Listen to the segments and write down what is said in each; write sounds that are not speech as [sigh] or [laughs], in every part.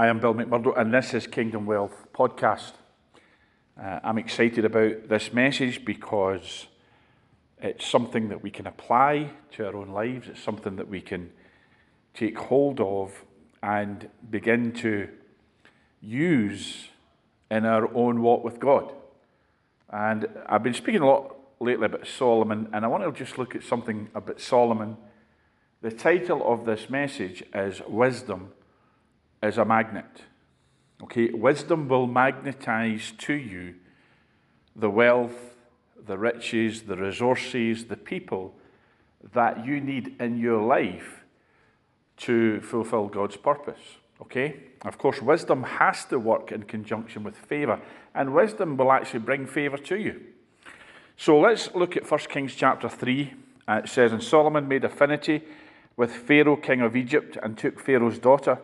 I am Bill McMurdo, and this is Kingdom Wealth Podcast. Uh, I'm excited about this message because it's something that we can apply to our own lives. It's something that we can take hold of and begin to use in our own walk with God. And I've been speaking a lot lately about Solomon, and I want to just look at something about Solomon. The title of this message is Wisdom is a Magnet. Okay, wisdom will magnetize to you the wealth, the riches, the resources, the people that you need in your life to fulfill God's purpose. Okay? Of course, wisdom has to work in conjunction with favor, and wisdom will actually bring favor to you. So let's look at 1 Kings chapter 3. Uh, it says, And Solomon made affinity with Pharaoh, king of Egypt, and took Pharaoh's daughter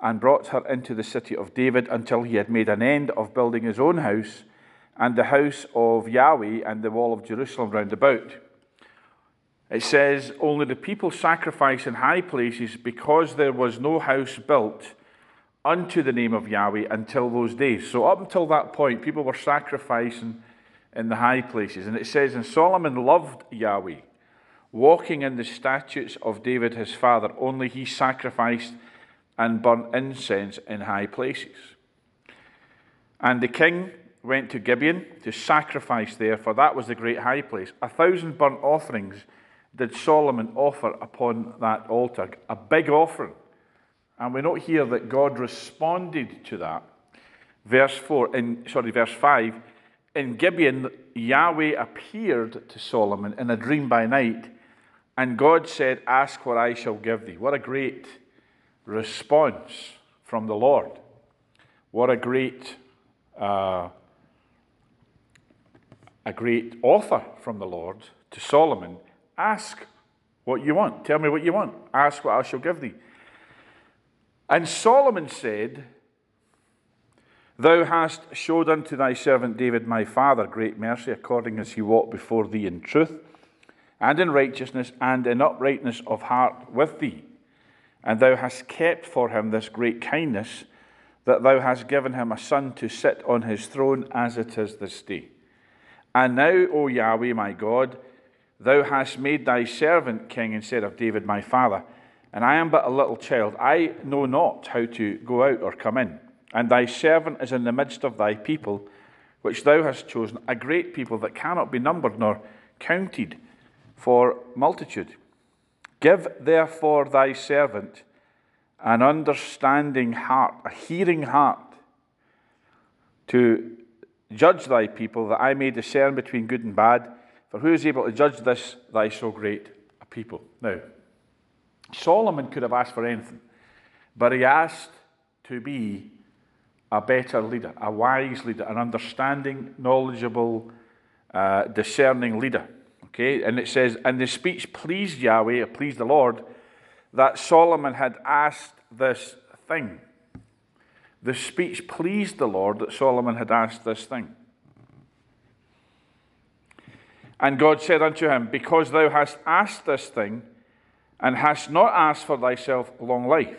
and brought her into the city of David until he had made an end of building his own house and the house of Yahweh and the wall of Jerusalem round about. It says, Only the people sacrifice in high places because there was no house built unto the name of Yahweh until those days. So, up until that point, people were sacrificing in the high places. And it says, And Solomon loved Yahweh, walking in the statutes of David his father, only he sacrificed and burnt incense in high places. And the king went to Gibeon to sacrifice there, for that was the great high place. A thousand burnt offerings did Solomon offer upon that altar, a big offering. And we note here that God responded to that. Verse 4, in, sorry, verse 5 in Gibeon, Yahweh appeared to Solomon in a dream by night, and God said, Ask what I shall give thee. What a great response from the Lord. What a great, uh, a great offer from the Lord to Solomon. Ask what you want. Tell me what you want. Ask what I shall give thee. And Solomon said, Thou hast showed unto thy servant David my father great mercy, according as he walked before thee in truth, and in righteousness, and in uprightness of heart with thee. And thou hast kept for him this great kindness, that thou hast given him a son to sit on his throne as it is this day. And now, O Yahweh my God, thou hast made thy servant king instead of David my father, and I am but a little child. I know not how to go out or come in. And thy servant is in the midst of thy people, which thou hast chosen, a great people that cannot be numbered nor counted for multitude. Give therefore thy servant an understanding heart, a hearing heart, to judge thy people, that I may discern between good and bad. For who is able to judge this, thy so great a people? Now, Solomon could have asked for anything, but he asked to be a better leader, a wise leader, an understanding, knowledgeable, uh, discerning leader. Okay, and it says, and the speech pleased Yahweh, or pleased the Lord, that Solomon had asked this thing. The speech pleased the Lord that Solomon had asked this thing. And God said unto him, Because thou hast asked this thing, and hast not asked for thyself long life,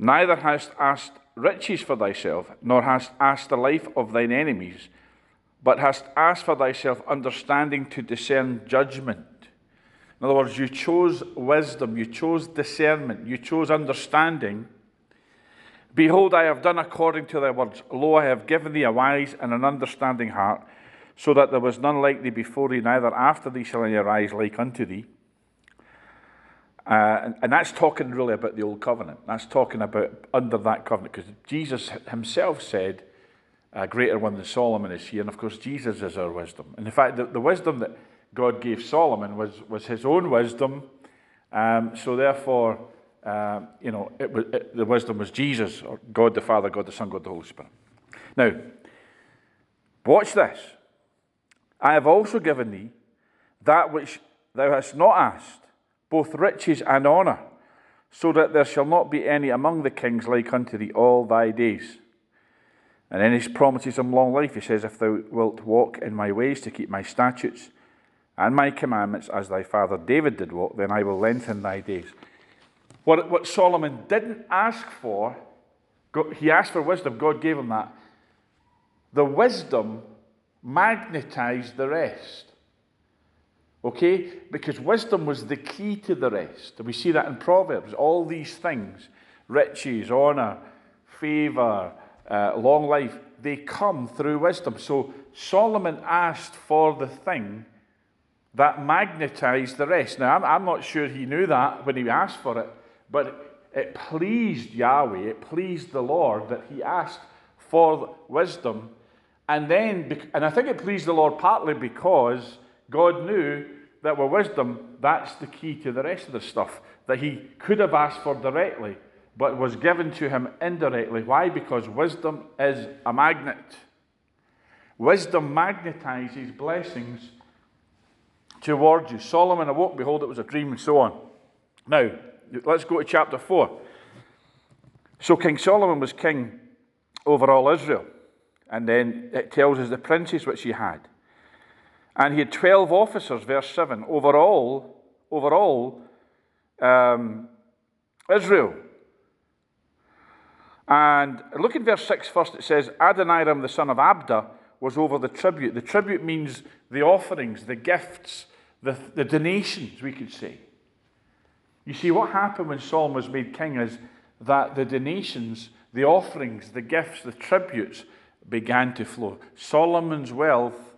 neither hast asked riches for thyself, nor hast asked the life of thine enemies, but hast asked for thyself understanding to discern judgment. In other words, you chose wisdom, you chose discernment, you chose understanding. Behold, I have done according to thy words. Lo, I have given thee a wise and an understanding heart, so that there was none like thee before thee, neither after thee shall any arise like unto thee. Uh, and, and, that's talking really about the old covenant. That's talking about under that covenant, because Jesus himself said, a greater one than Solomon is here. And of course, Jesus is our wisdom. And in fact, the, the wisdom that God gave Solomon was, was his own wisdom. Um, so therefore, uh, you know, it it, the wisdom was Jesus, or God the Father, God the Son, God the Holy Spirit. Now, watch this. I have also given thee that which thou hast not asked both riches and honour, so that there shall not be any among the kings like unto thee all thy days. And then he promises him long life. He says, If thou wilt walk in my ways to keep my statutes and my commandments as thy father David did walk, then I will lengthen thy days. What, what Solomon didn't ask for, he asked for wisdom, God gave him that. The wisdom magnetized the rest. Okay? Because wisdom was the key to the rest. We see that in Proverbs. All these things riches, honor, favor, uh, long life they come through wisdom. So Solomon asked for the thing that magnetized the rest. Now, I'm, I'm not sure he knew that when he asked for it, but it pleased Yahweh, it pleased the Lord that he asked for wisdom. And then, and I think it pleased the Lord partly because God knew that with wisdom, that's the key to the rest of the stuff that he could have asked for directly, but was given to him indirectly. Why? Because wisdom is a magnet. Wisdom magnetizes blessings towards you. Solomon awoke, behold, it was a dream, and so on. Now, let's go to chapter 4. So, King Solomon was king over all Israel. And then it tells us the princes which he had. And he had 12 officers, verse 7, over all, over all um, Israel. And look at verse 6 first. It says, Adoniram, the son of Abda, was over the tribute. The tribute means the offerings, the gifts, the, the donations, we could say. You see, what happened when Solomon was made king is that the donations, the offerings, the gifts, the tributes began to flow. Solomon's wealth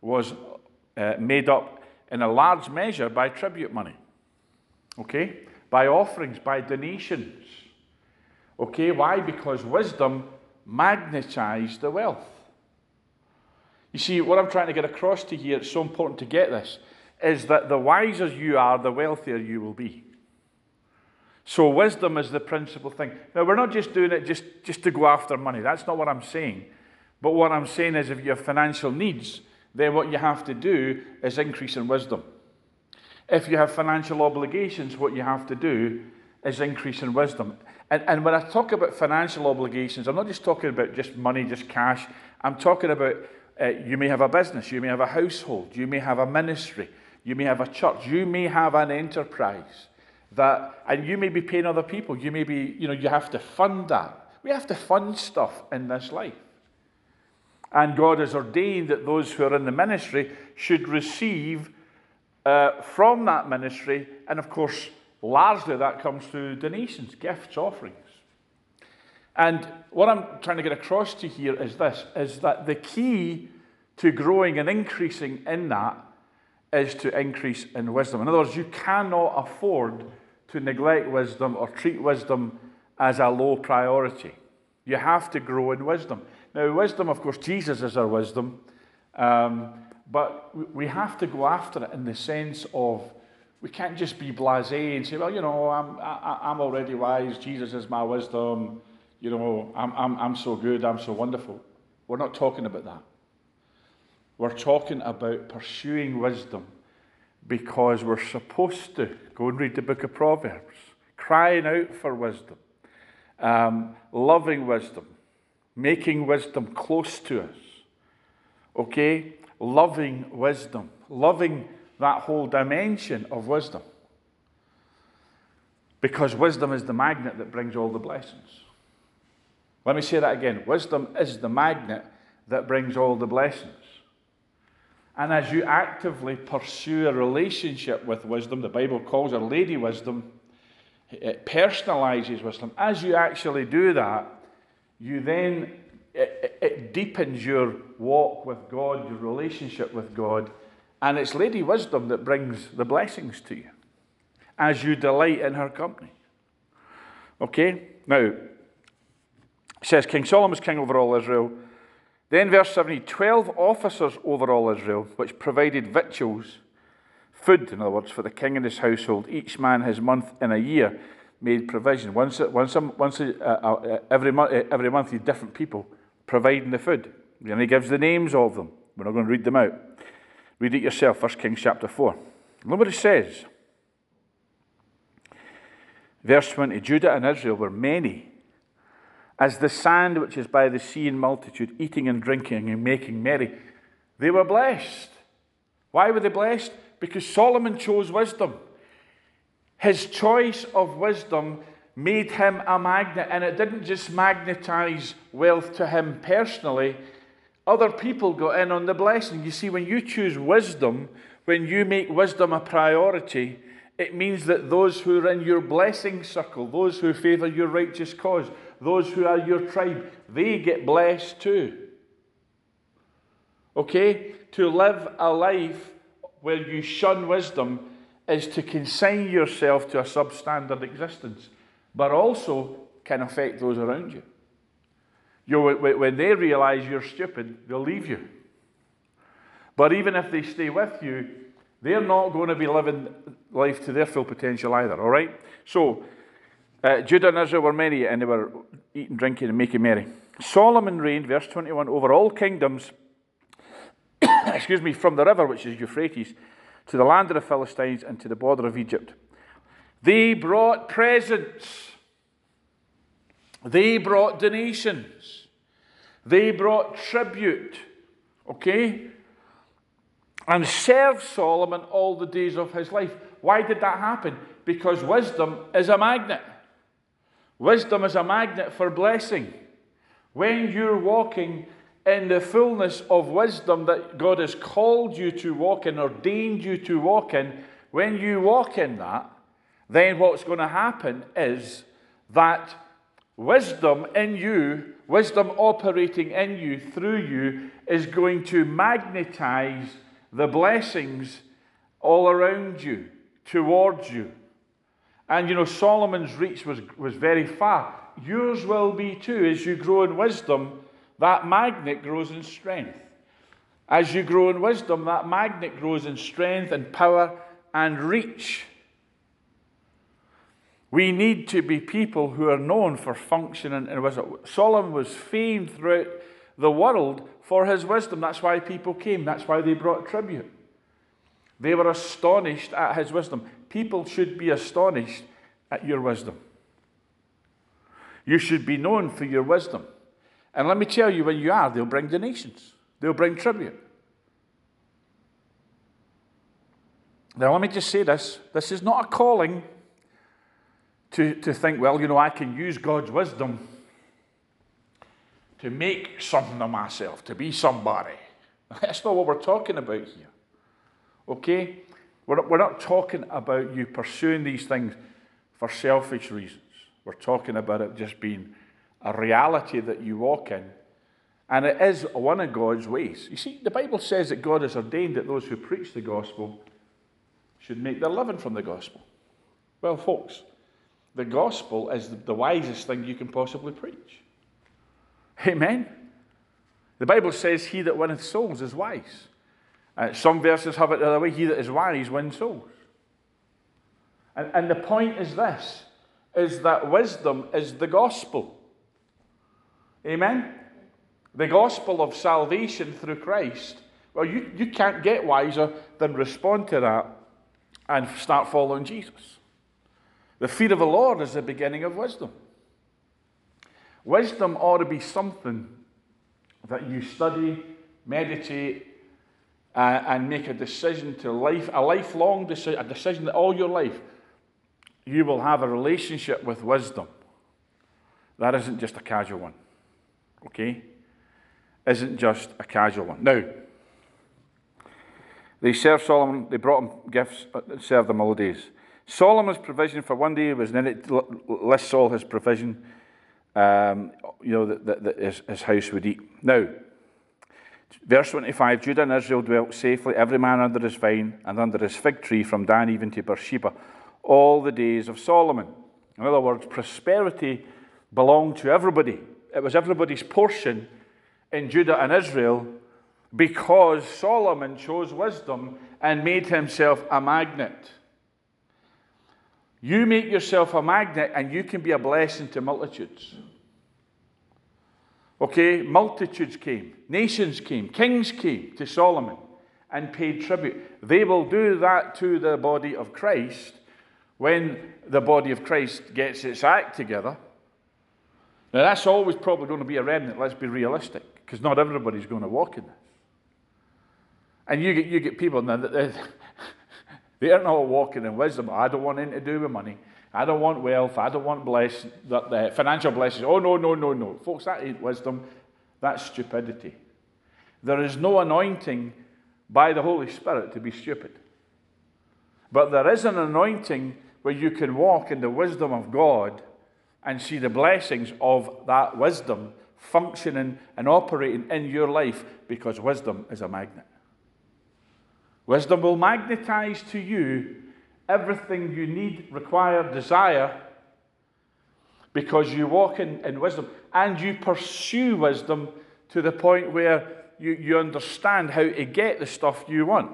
was uh, made up in a large measure by tribute money. Okay? By offerings, by donations. Okay, why? Because wisdom magnetized the wealth. You see, what I'm trying to get across to here, it's so important to get this, is that the wiser you are, the wealthier you will be. So, wisdom is the principal thing. Now, we're not just doing it just, just to go after money. That's not what I'm saying. But what I'm saying is, if you have financial needs, then what you have to do is increase in wisdom. If you have financial obligations, what you have to do is increase in wisdom. And, and when I talk about financial obligations, I'm not just talking about just money, just cash. I'm talking about uh, you may have a business, you may have a household, you may have a ministry, you may have a church, you may have an enterprise that, and you may be paying other people. You may be, you know, you have to fund that. We have to fund stuff in this life. And God has ordained that those who are in the ministry should receive uh, from that ministry, and of course, Largely that comes through donations, gifts, offerings. And what I'm trying to get across to you here is this is that the key to growing and increasing in that is to increase in wisdom. In other words, you cannot afford to neglect wisdom or treat wisdom as a low priority. You have to grow in wisdom. Now, wisdom, of course, Jesus is our wisdom, um, but we have to go after it in the sense of we can't just be blasé and say, well, you know, I'm, I, I'm already wise. Jesus is my wisdom. You know, I'm, I'm, I'm so good. I'm so wonderful. We're not talking about that. We're talking about pursuing wisdom because we're supposed to go and read the book of Proverbs, crying out for wisdom, um, loving wisdom, making wisdom close to us. Okay? Loving wisdom, loving that whole dimension of wisdom. Because wisdom is the magnet that brings all the blessings. Let me say that again. Wisdom is the magnet that brings all the blessings. And as you actively pursue a relationship with wisdom, the Bible calls her Lady Wisdom, it personalizes wisdom. As you actually do that, you then, it, it deepens your walk with God, your relationship with God, and it's Lady Wisdom that brings the blessings to you as you delight in her company. Okay? Now, says King Solomon was king over all Israel. Then, verse 70 12 officers over all Israel, which provided victuals, food, in other words, for the king and his household, each man his month in a year, made provision. Once, once, once uh, uh, every, month, uh, every month, different people providing the food. And he gives the names of them. We're not going to read them out. Read it yourself, 1 Kings chapter 4. Look what it says. Verse 20 Judah and Israel were many, as the sand which is by the sea in multitude, eating and drinking and making merry. They were blessed. Why were they blessed? Because Solomon chose wisdom. His choice of wisdom made him a magnet, and it didn't just magnetize wealth to him personally, other people got in on the blessing. You see, when you choose wisdom, when you make wisdom a priority, it means that those who are in your blessing circle, those who favor your righteous cause, those who are your tribe, they get blessed too. Okay? To live a life where you shun wisdom is to consign yourself to a substandard existence, but also can affect those around you. You know, when they realize you're stupid, they'll leave you. But even if they stay with you, they're not going to be living life to their full potential either, all right? So, uh, Judah and Israel were many, and they were eating, drinking, and making merry. Solomon reigned, verse 21, over all kingdoms, [coughs] excuse me, from the river, which is Euphrates, to the land of the Philistines and to the border of Egypt. They brought presents. They brought donations. They brought tribute. Okay? And served Solomon all the days of his life. Why did that happen? Because wisdom is a magnet. Wisdom is a magnet for blessing. When you're walking in the fullness of wisdom that God has called you to walk in, ordained you to walk in, when you walk in that, then what's going to happen is that wisdom in you, wisdom operating in you, through you, is going to magnetize the blessings all around you, towards you. And you know, Solomon's reach was, was very far. Yours will be too as you grow in wisdom that magnet grows in strength. As you grow in wisdom, that magnet grows in strength and power and reach. We need to be people who are known for functioning in wisdom. Solomon was famed throughout the world for his wisdom. That's why people came, that's why they brought tribute. They were astonished at his wisdom. People should be astonished at your wisdom. You should be known for your wisdom. And let me tell you, when you are, they'll bring donations, they'll bring tribute. Now, let me just say this this is not a calling to, to think, well, you know, I can use God's wisdom to make something of myself, to be somebody. [laughs] That's not what we're talking about here. Okay? We're, we're not talking about you pursuing these things for selfish reasons. We're talking about it just being a reality that you walk in. And it is one of God's ways. You see, the Bible says that God has ordained that those who preach the gospel should make their living from the gospel. Well, folks, the gospel is the wisest thing you can possibly preach. Amen. The Bible says, He that winneth souls is wise. Uh, some verses have it the other way He that is wise wins souls. And, and the point is this is that wisdom is the gospel. Amen? The gospel of salvation through Christ. Well, you, you can't get wiser than respond to that and start following Jesus. The fear of the Lord is the beginning of wisdom. Wisdom ought to be something that you study, meditate, uh, and make a decision to life, a lifelong decision, a decision that all your life you will have a relationship with wisdom. That isn't just a casual one okay, isn't just a casual one. Now, they served Solomon, they brought him gifts, and served him all the days. Solomon's provision for one day was, and then it lists all his provision, um, you know, that, that, that his, his house would eat. Now, verse 25 Judah and Israel dwelt safely, every man under his vine and under his fig tree from Dan even to Beersheba, all the days of Solomon. In other words, prosperity belonged to everybody it was everybody's portion in Judah and Israel because Solomon chose wisdom and made himself a magnet. You make yourself a magnet and you can be a blessing to multitudes. Okay, multitudes came, nations came, kings came to Solomon and paid tribute. They will do that to the body of Christ when the body of Christ gets its act together. Now, that's always probably going to be a remnant, let's be realistic, because not everybody's going to walk in this. And you get, you get people now that They are not walking in wisdom. I don't want anything to do with money. I don't want wealth. I don't want bless, the financial blessings. Oh, no, no, no, no. Folks, that ain't wisdom. That's stupidity. There is no anointing by the Holy Spirit to be stupid. But there is an anointing where you can walk in the wisdom of God and see the blessings of that wisdom functioning and operating in your life because wisdom is a magnet. Wisdom will magnetize to you everything you need, require, desire because you walk in, in wisdom and you pursue wisdom to the point where you, you understand how to get the stuff you want.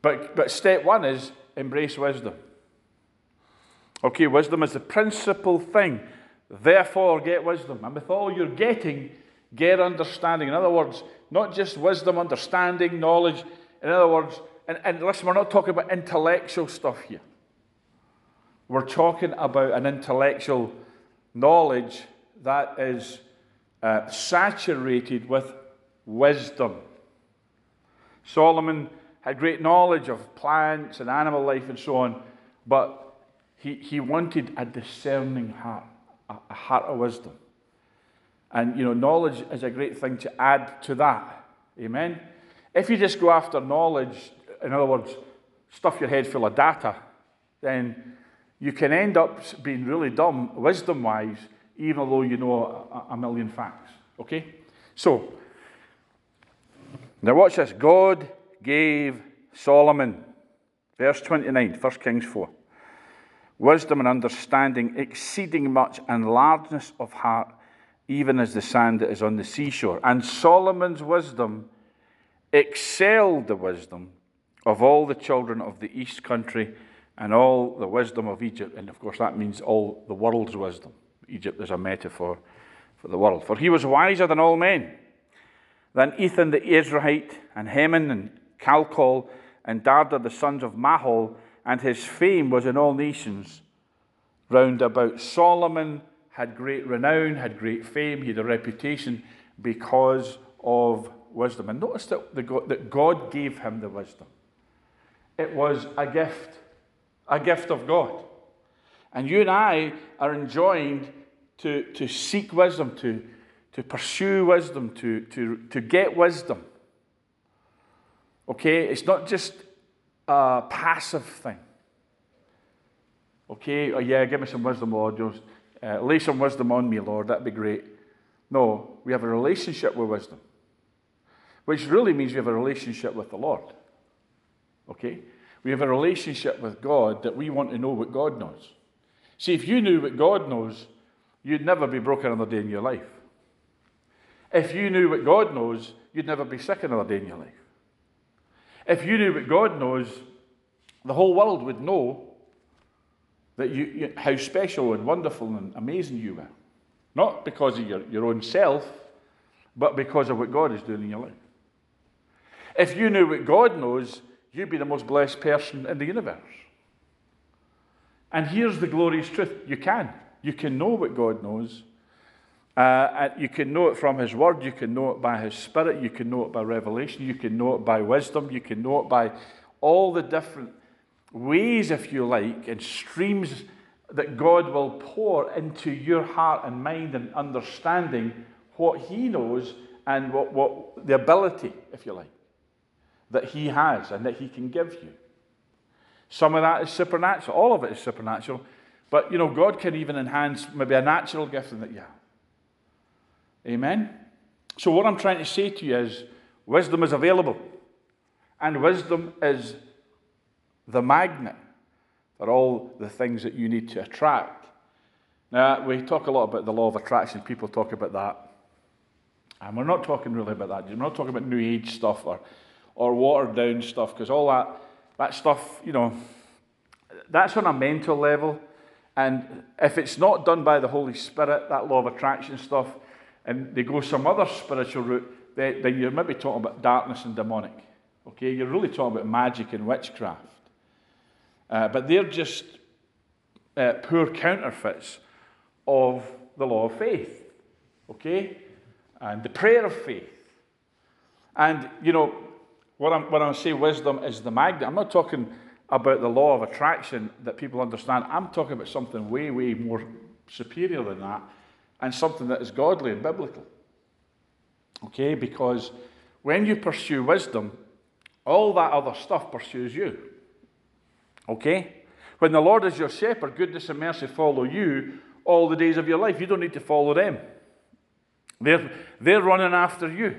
But, but step one is embrace wisdom. Okay, wisdom is the principal thing. Therefore, get wisdom. And with all you're getting, get understanding. In other words, not just wisdom, understanding, knowledge. In other words, and, and listen, we're not talking about intellectual stuff here. We're talking about an intellectual knowledge that is uh, saturated with wisdom. Solomon had great knowledge of plants and animal life and so on, but he, he wanted a discerning heart, a, a heart of wisdom. And, you know, knowledge is a great thing to add to that. Amen? If you just go after knowledge, in other words, stuff your head full of data, then you can end up being really dumb, wisdom wise, even though you know a, a million facts. Okay? So, now watch this. God gave Solomon, verse 29, 1 Kings 4, wisdom and understanding exceeding much and largeness of heart, even as the sand that is on the seashore. And Solomon's wisdom excelled the wisdom of all the children of the east country and all the wisdom of Egypt. And of course, that means all the world's wisdom. Egypt is a metaphor for the world. For he was wiser than all men, than Ethan the Ezrahite, and Heman, and Calcol, and Darda the sons of Mahol, and his fame was in all nations round about. Solomon had great renown, had great fame, he had a reputation because of wisdom. And notice that, the God, that God gave him the wisdom. It was a gift, a gift of God. And you and I are enjoined to, to seek wisdom, to, to pursue wisdom, to, to, to get wisdom. Okay? It's not just a passive thing. Okay? Oh, yeah, give me some wisdom, Lord. Just, uh, lay some wisdom on me, Lord. That'd be great. No, we have a relationship with wisdom, which really means we have a relationship with the Lord. Okay? We have a relationship with God that we want to know what God knows. See, if you knew what God knows, you'd never be broke another day in your life. If you knew what God knows, you'd never be sick another day in your life. If you knew what God knows, the whole world would know that you, you, how special and wonderful and amazing you are. Not because of your, your own self, but because of what God is doing in your life. If you knew what God knows, you'd be the most blessed person in the universe. And here's the glorious truth you can. You can know what God knows. Uh, you can know it from His Word. You can know it by His Spirit. You can know it by revelation. You can know it by wisdom. You can know it by all the different ways, if you like, and streams that God will pour into your heart and mind and understanding what He knows and what, what the ability, if you like, that He has and that He can give you. Some of that is supernatural. All of it is supernatural. But, you know, God can even enhance maybe a natural gift that you have. Amen? So, what I'm trying to say to you is wisdom is available. And wisdom is the magnet for all the things that you need to attract. Now, we talk a lot about the law of attraction. People talk about that. And we're not talking really about that. We're not talking about New Age stuff or, or watered down stuff, because all that, that stuff, you know, that's on a mental level. And if it's not done by the Holy Spirit, that law of attraction stuff, and they go some other spiritual route, then you're maybe talking about darkness and demonic. Okay, you're really talking about magic and witchcraft. Uh, but they're just uh, poor counterfeits of the law of faith. Okay? And the prayer of faith. And, you know, What I'm, when I say wisdom is the magnet, I'm not talking about the law of attraction that people understand. I'm talking about something way, way more superior than that and something that is godly and biblical. Okay, because when you pursue wisdom, all that other stuff pursues you. Okay? When the Lord is your shepherd, goodness and mercy follow you all the days of your life. You don't need to follow them. They're, they're running after you.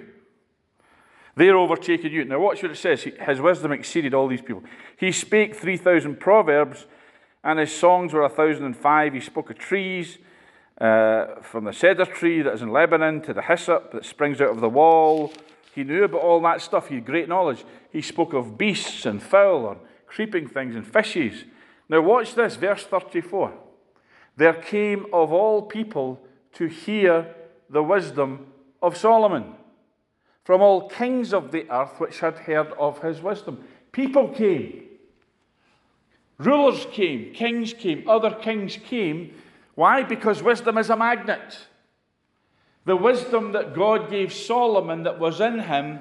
They're overtaking you. Now, watch what it says. His wisdom exceeded all these people. He spake 3,000 proverbs, and his songs were 1,005. He spoke of trees, uh, from the cedar tree that is in Lebanon to the hyssop that springs out of the wall. He knew about all that stuff. He had great knowledge. He spoke of beasts and fowl and creeping things and fishes. Now, watch this, verse 34. There came of all people to hear the wisdom of Solomon from all kings of the earth which had heard of his wisdom. People came, rulers came, kings came, other kings came. Why? Because wisdom is a magnet. The wisdom that God gave Solomon that was in him,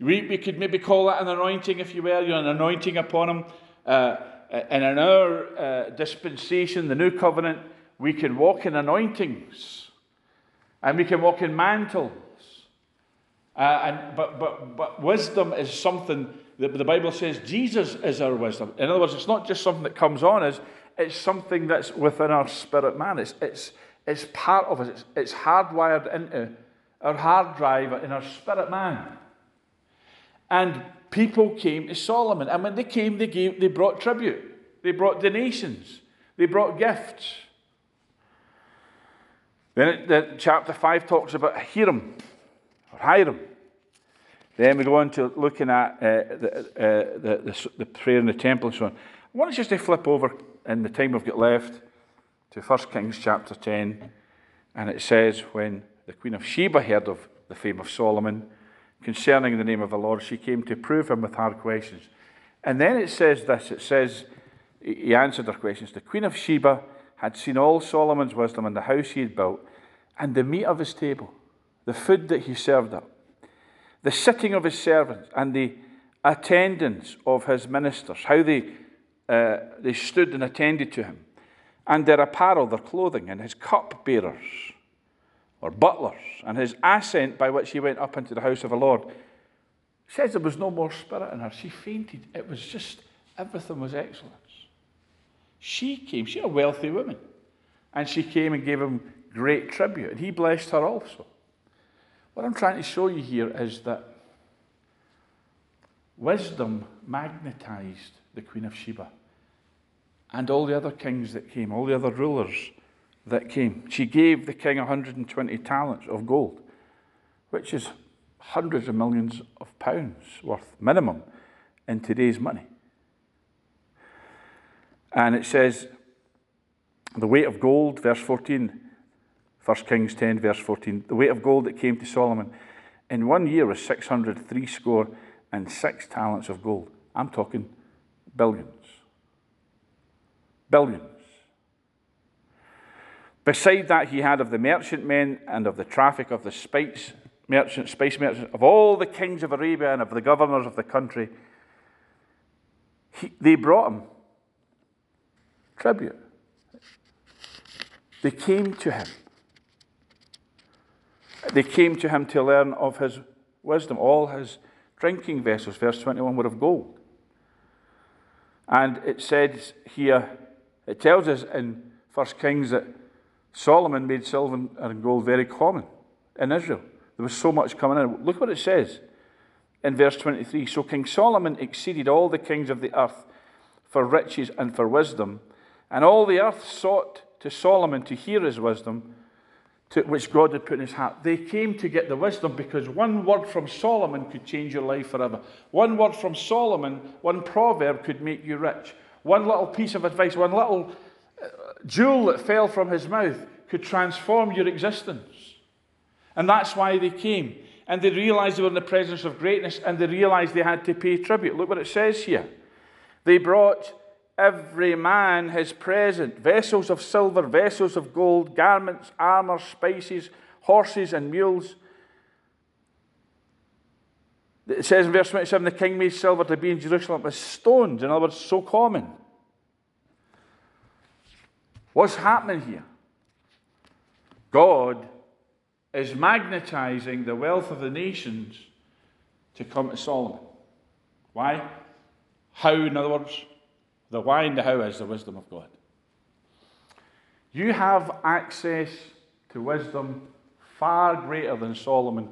we, we could maybe call that an anointing, if you will, you an anointing upon him. Uh, and in our uh, dispensation, the new covenant, we can walk in anointings and we can walk in mantles. Uh, and, but, but, but wisdom is something that the Bible says Jesus is our wisdom. In other words, it's not just something that comes on us, it's something that's within our spirit man. It's, it's, it's part of us, it's, it's hardwired into our hard drive in our spirit man. And people came to Solomon. And when they came, they, gave, they brought tribute, they brought donations, they brought gifts. Then it, the, chapter 5 talks about Hiram or Hiram. Then we go on to looking at uh, the, uh, the, the, the, prayer in the temple and so on. I want us just to flip over in the time we've got left to 1 Kings chapter 10. And it says, when the Queen of Sheba heard of the fame of Solomon concerning the name of the Lord, she came to prove him with hard questions. And then it says this it says, he answered her questions. The Queen of Sheba had seen all Solomon's wisdom and the house he had built, and the meat of his table, the food that he served up, the sitting of his servants, and the attendance of his ministers, how they, uh, they stood and attended to him, and their apparel, their clothing, and his cupbearers or butlers, and his ascent by which he went up into the house of the Lord. says there was no more spirit in her. She fainted. It was just, everything was excellence. She came, she's a wealthy woman, and she came and gave him great tribute, and he blessed her also. What I'm trying to show you here is that wisdom magnetized the Queen of Sheba and all the other kings that came, all the other rulers that came. She gave the king 120 talents of gold, which is hundreds of millions of pounds worth minimum in today's money. And it says, the weight of gold, verse 14, 1 Kings 10, verse 14, the weight of gold that came to Solomon in one year was 603 score and six talents of gold. I'm talking billions billions. Beside that, he had of the merchantmen and of the traffic of the spice merchants, spice merchants, of all the kings of Arabia and of the governors of the country. He, they brought him tribute. They came to him. They came to him to learn of his wisdom. All his drinking vessels, verse 21, were of gold. And it says here, it tells us in 1 Kings that Solomon made silver and gold very common in Israel. There was so much coming in. Look what it says in verse 23. So King Solomon exceeded all the kings of the earth for riches and for wisdom, and all the earth sought to Solomon to hear his wisdom, to, which God had put in his heart. They came to get the wisdom because one word from Solomon could change your life forever. One word from Solomon, one proverb could make you rich. One little piece of advice, one little uh, jewel that fell from his mouth could transform your existence. And that's why they came. And they realized they were in the presence of greatness and they realized they had to pay tribute. Look what it says here. They brought every man his present vessels of silver, vessels of gold, garments, armor, spices, horses, and mules. It says in verse 27 the king made silver to be in Jerusalem as stones, in other words, so common. What's happening here? God is magnetizing the wealth of the nations to come to Solomon. Why? How, in other words, the why and the how is the wisdom of God. You have access to wisdom far greater than Solomon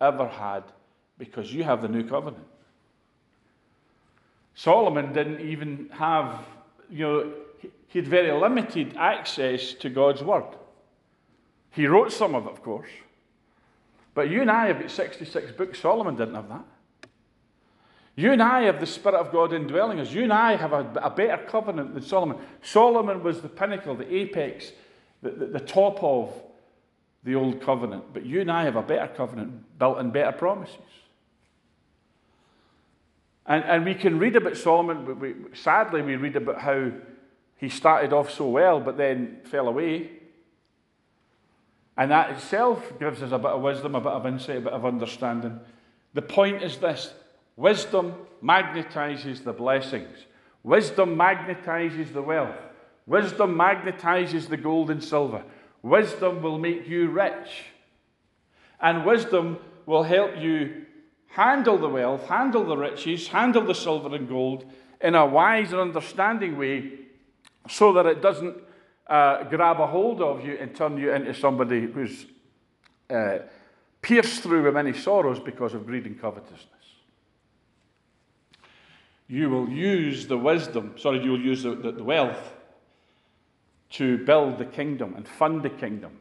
ever had because you have the new covenant. Solomon didn't even have, you know, he had very limited access to God's word. He wrote some of it, of course. But you and I have got 66 books. Solomon didn't have that. You and I have the Spirit of God indwelling us. You and I have a, a better covenant than Solomon. Solomon was the pinnacle, the apex, the, the, the top of the old covenant. But you and I have a better covenant built in better promises. And, and we can read about Solomon, we, sadly, we read about how he started off so well, but then fell away. And that itself gives us a bit of wisdom, a bit of insight, a bit of understanding. The point is this wisdom magnetizes the blessings, wisdom magnetizes the wealth, wisdom magnetizes the gold and silver. Wisdom will make you rich, and wisdom will help you handle the wealth, handle the riches, handle the silver and gold in a wise and understanding way so that it doesn't uh, grab a hold of you and turn you into somebody who's uh, pierced through with many sorrows because of greed and covetousness. You will use the wisdom, sorry, you will use the, the, the wealth to build the kingdom and fund the kingdom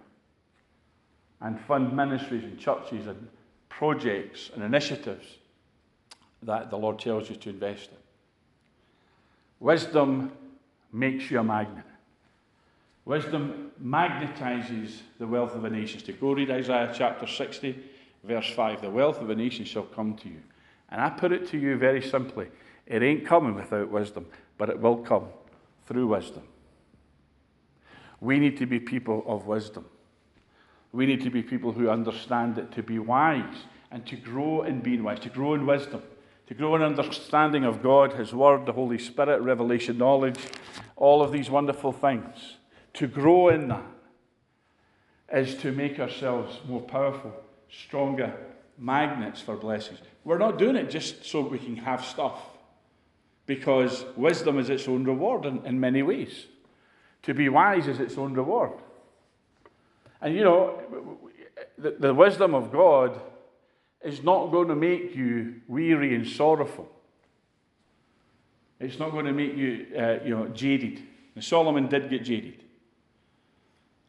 and fund ministries and churches and projects and initiatives that the Lord tells you to invest in. Wisdom makes you a magnet. Wisdom magnetizes the wealth of the nations. To go read Isaiah chapter 60, verse 5 The wealth of the nations shall come to you. And I put it to you very simply it ain't coming without wisdom, but it will come through wisdom. We need to be people of wisdom. We need to be people who understand it to be wise and to grow in being wise, to grow in wisdom, to grow in understanding of God, His Word, the Holy Spirit, revelation, knowledge, all of these wonderful things. To grow in that is to make ourselves more powerful, stronger magnets for blessings. We're not doing it just so we can have stuff, because wisdom is its own reward in, in many ways. To be wise is its own reward. And you know, the, the wisdom of God is not going to make you weary and sorrowful. It's not going to make you, uh, you know, jaded. And Solomon did get jaded.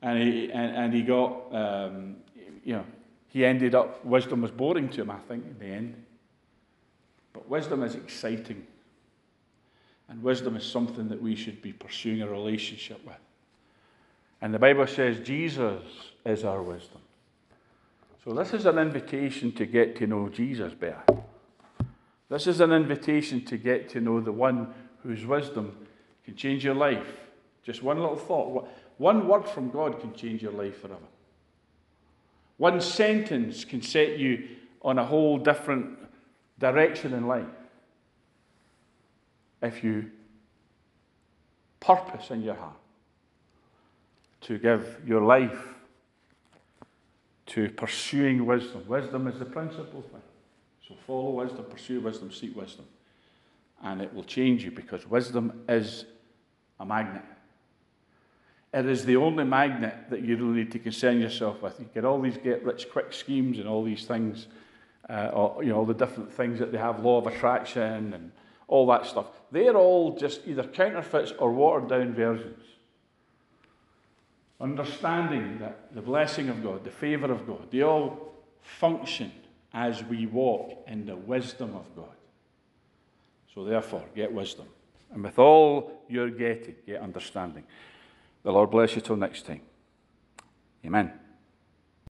And he, and, and he got, um, you know, he ended up, wisdom was boring to him, I think, in the end. But wisdom is exciting. And wisdom is something that we should be pursuing a relationship with. And the Bible says Jesus is our wisdom. So, this is an invitation to get to know Jesus better. This is an invitation to get to know the one whose wisdom can change your life. Just one little thought, one word from God can change your life forever. One sentence can set you on a whole different direction in life. If you purpose in your heart to give your life to pursuing wisdom. Wisdom is the principal thing. So follow wisdom, pursue wisdom, seek wisdom. And it will change you because wisdom is a magnet. It is the only magnet that you really need to concern yourself with. You get all these get rich quick schemes and all these things, uh, or, you know, all the different things that they have, law of attraction and all that stuff. They're all just either counterfeits or watered down versions understanding that the blessing of God, the favour of God, they all function as we walk in the wisdom of God. So, therefore, get wisdom. And with all you're getting, get understanding. The Lord bless you till next time. Amen.